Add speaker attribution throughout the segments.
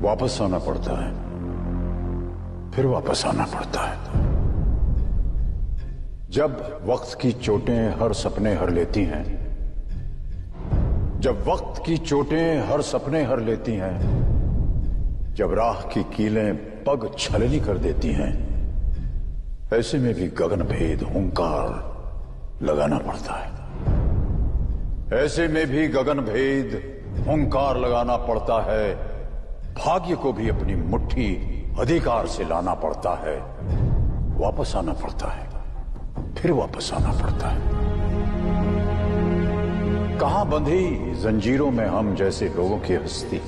Speaker 1: वापस आना पड़ता है। फिर वापस आना पड़ता है। जब वक्त की चोटें हर सपने हर लेती हैं, जब वक्त की चोटें हर सपने हर लेती हैं, जब राह की कीलें पग छलनी कर देती हैं, ऐसे में भी गगन भेद, हुंकार लगाना पड़ता है। ऐसे में भी गगन भेद, हुंकार लगाना पड़ता है। भाग्य को भी अपनी मुट्ठी अधिकार से लाना पड़ता है। वापस आना पड़ता है। फिर वापस आना पड़ता है। कहाँ बंधी जंजीरों में हम जैसे लोगों की हस्ती?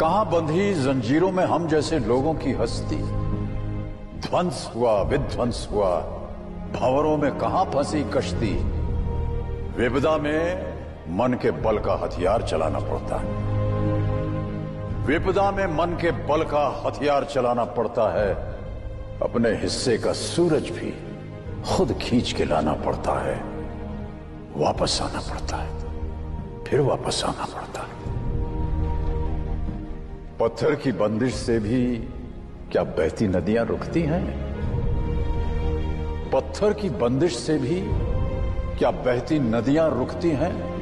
Speaker 1: कहाँ बंधी जंजीरों में हम जैसे लोगों की हस्ती? ध्वंस हुआ, विध्वंस हुआ। भंवरों में कहाँ फंसी कश्ती? विपदा में मन के बल का हथियार चलाना पड़ता है। विपदा में मन के बल का हथियार चलाना पड़ता है। अपने हिस्से का सूरज भी खुद खींच के लाना पड़ता है। वापस आना पड़ता है। फिर वापस आना पड़ता है। पत्थर की बंदिश से भी क्या बहती नदियाँ रुकती हैं? पत्थर की बंदिश से भी क्या बहती नदियाँ रुकती हैं?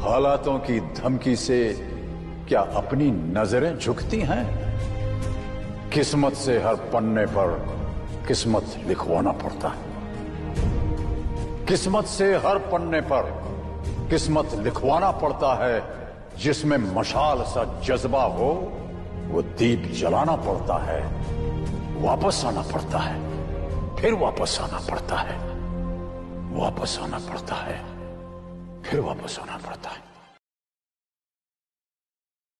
Speaker 1: हालातों की धमकी से क्या अपनी नज़रें झुकती हैं? किस्मत से हर पन्ने पर किस्मत लिखवाना पड़ता है। किस्मत से हर पन्ने पर किस्मत लिखवाना पड़ता है। जिसमें मशाल सा जज्बा हो, वो दीप जलाना पड़ता है। वापस आना पड़ता है। फिर वापस आना पड़ता है। वापस आना पड़ता है। फिर वापस आना पड़ता है।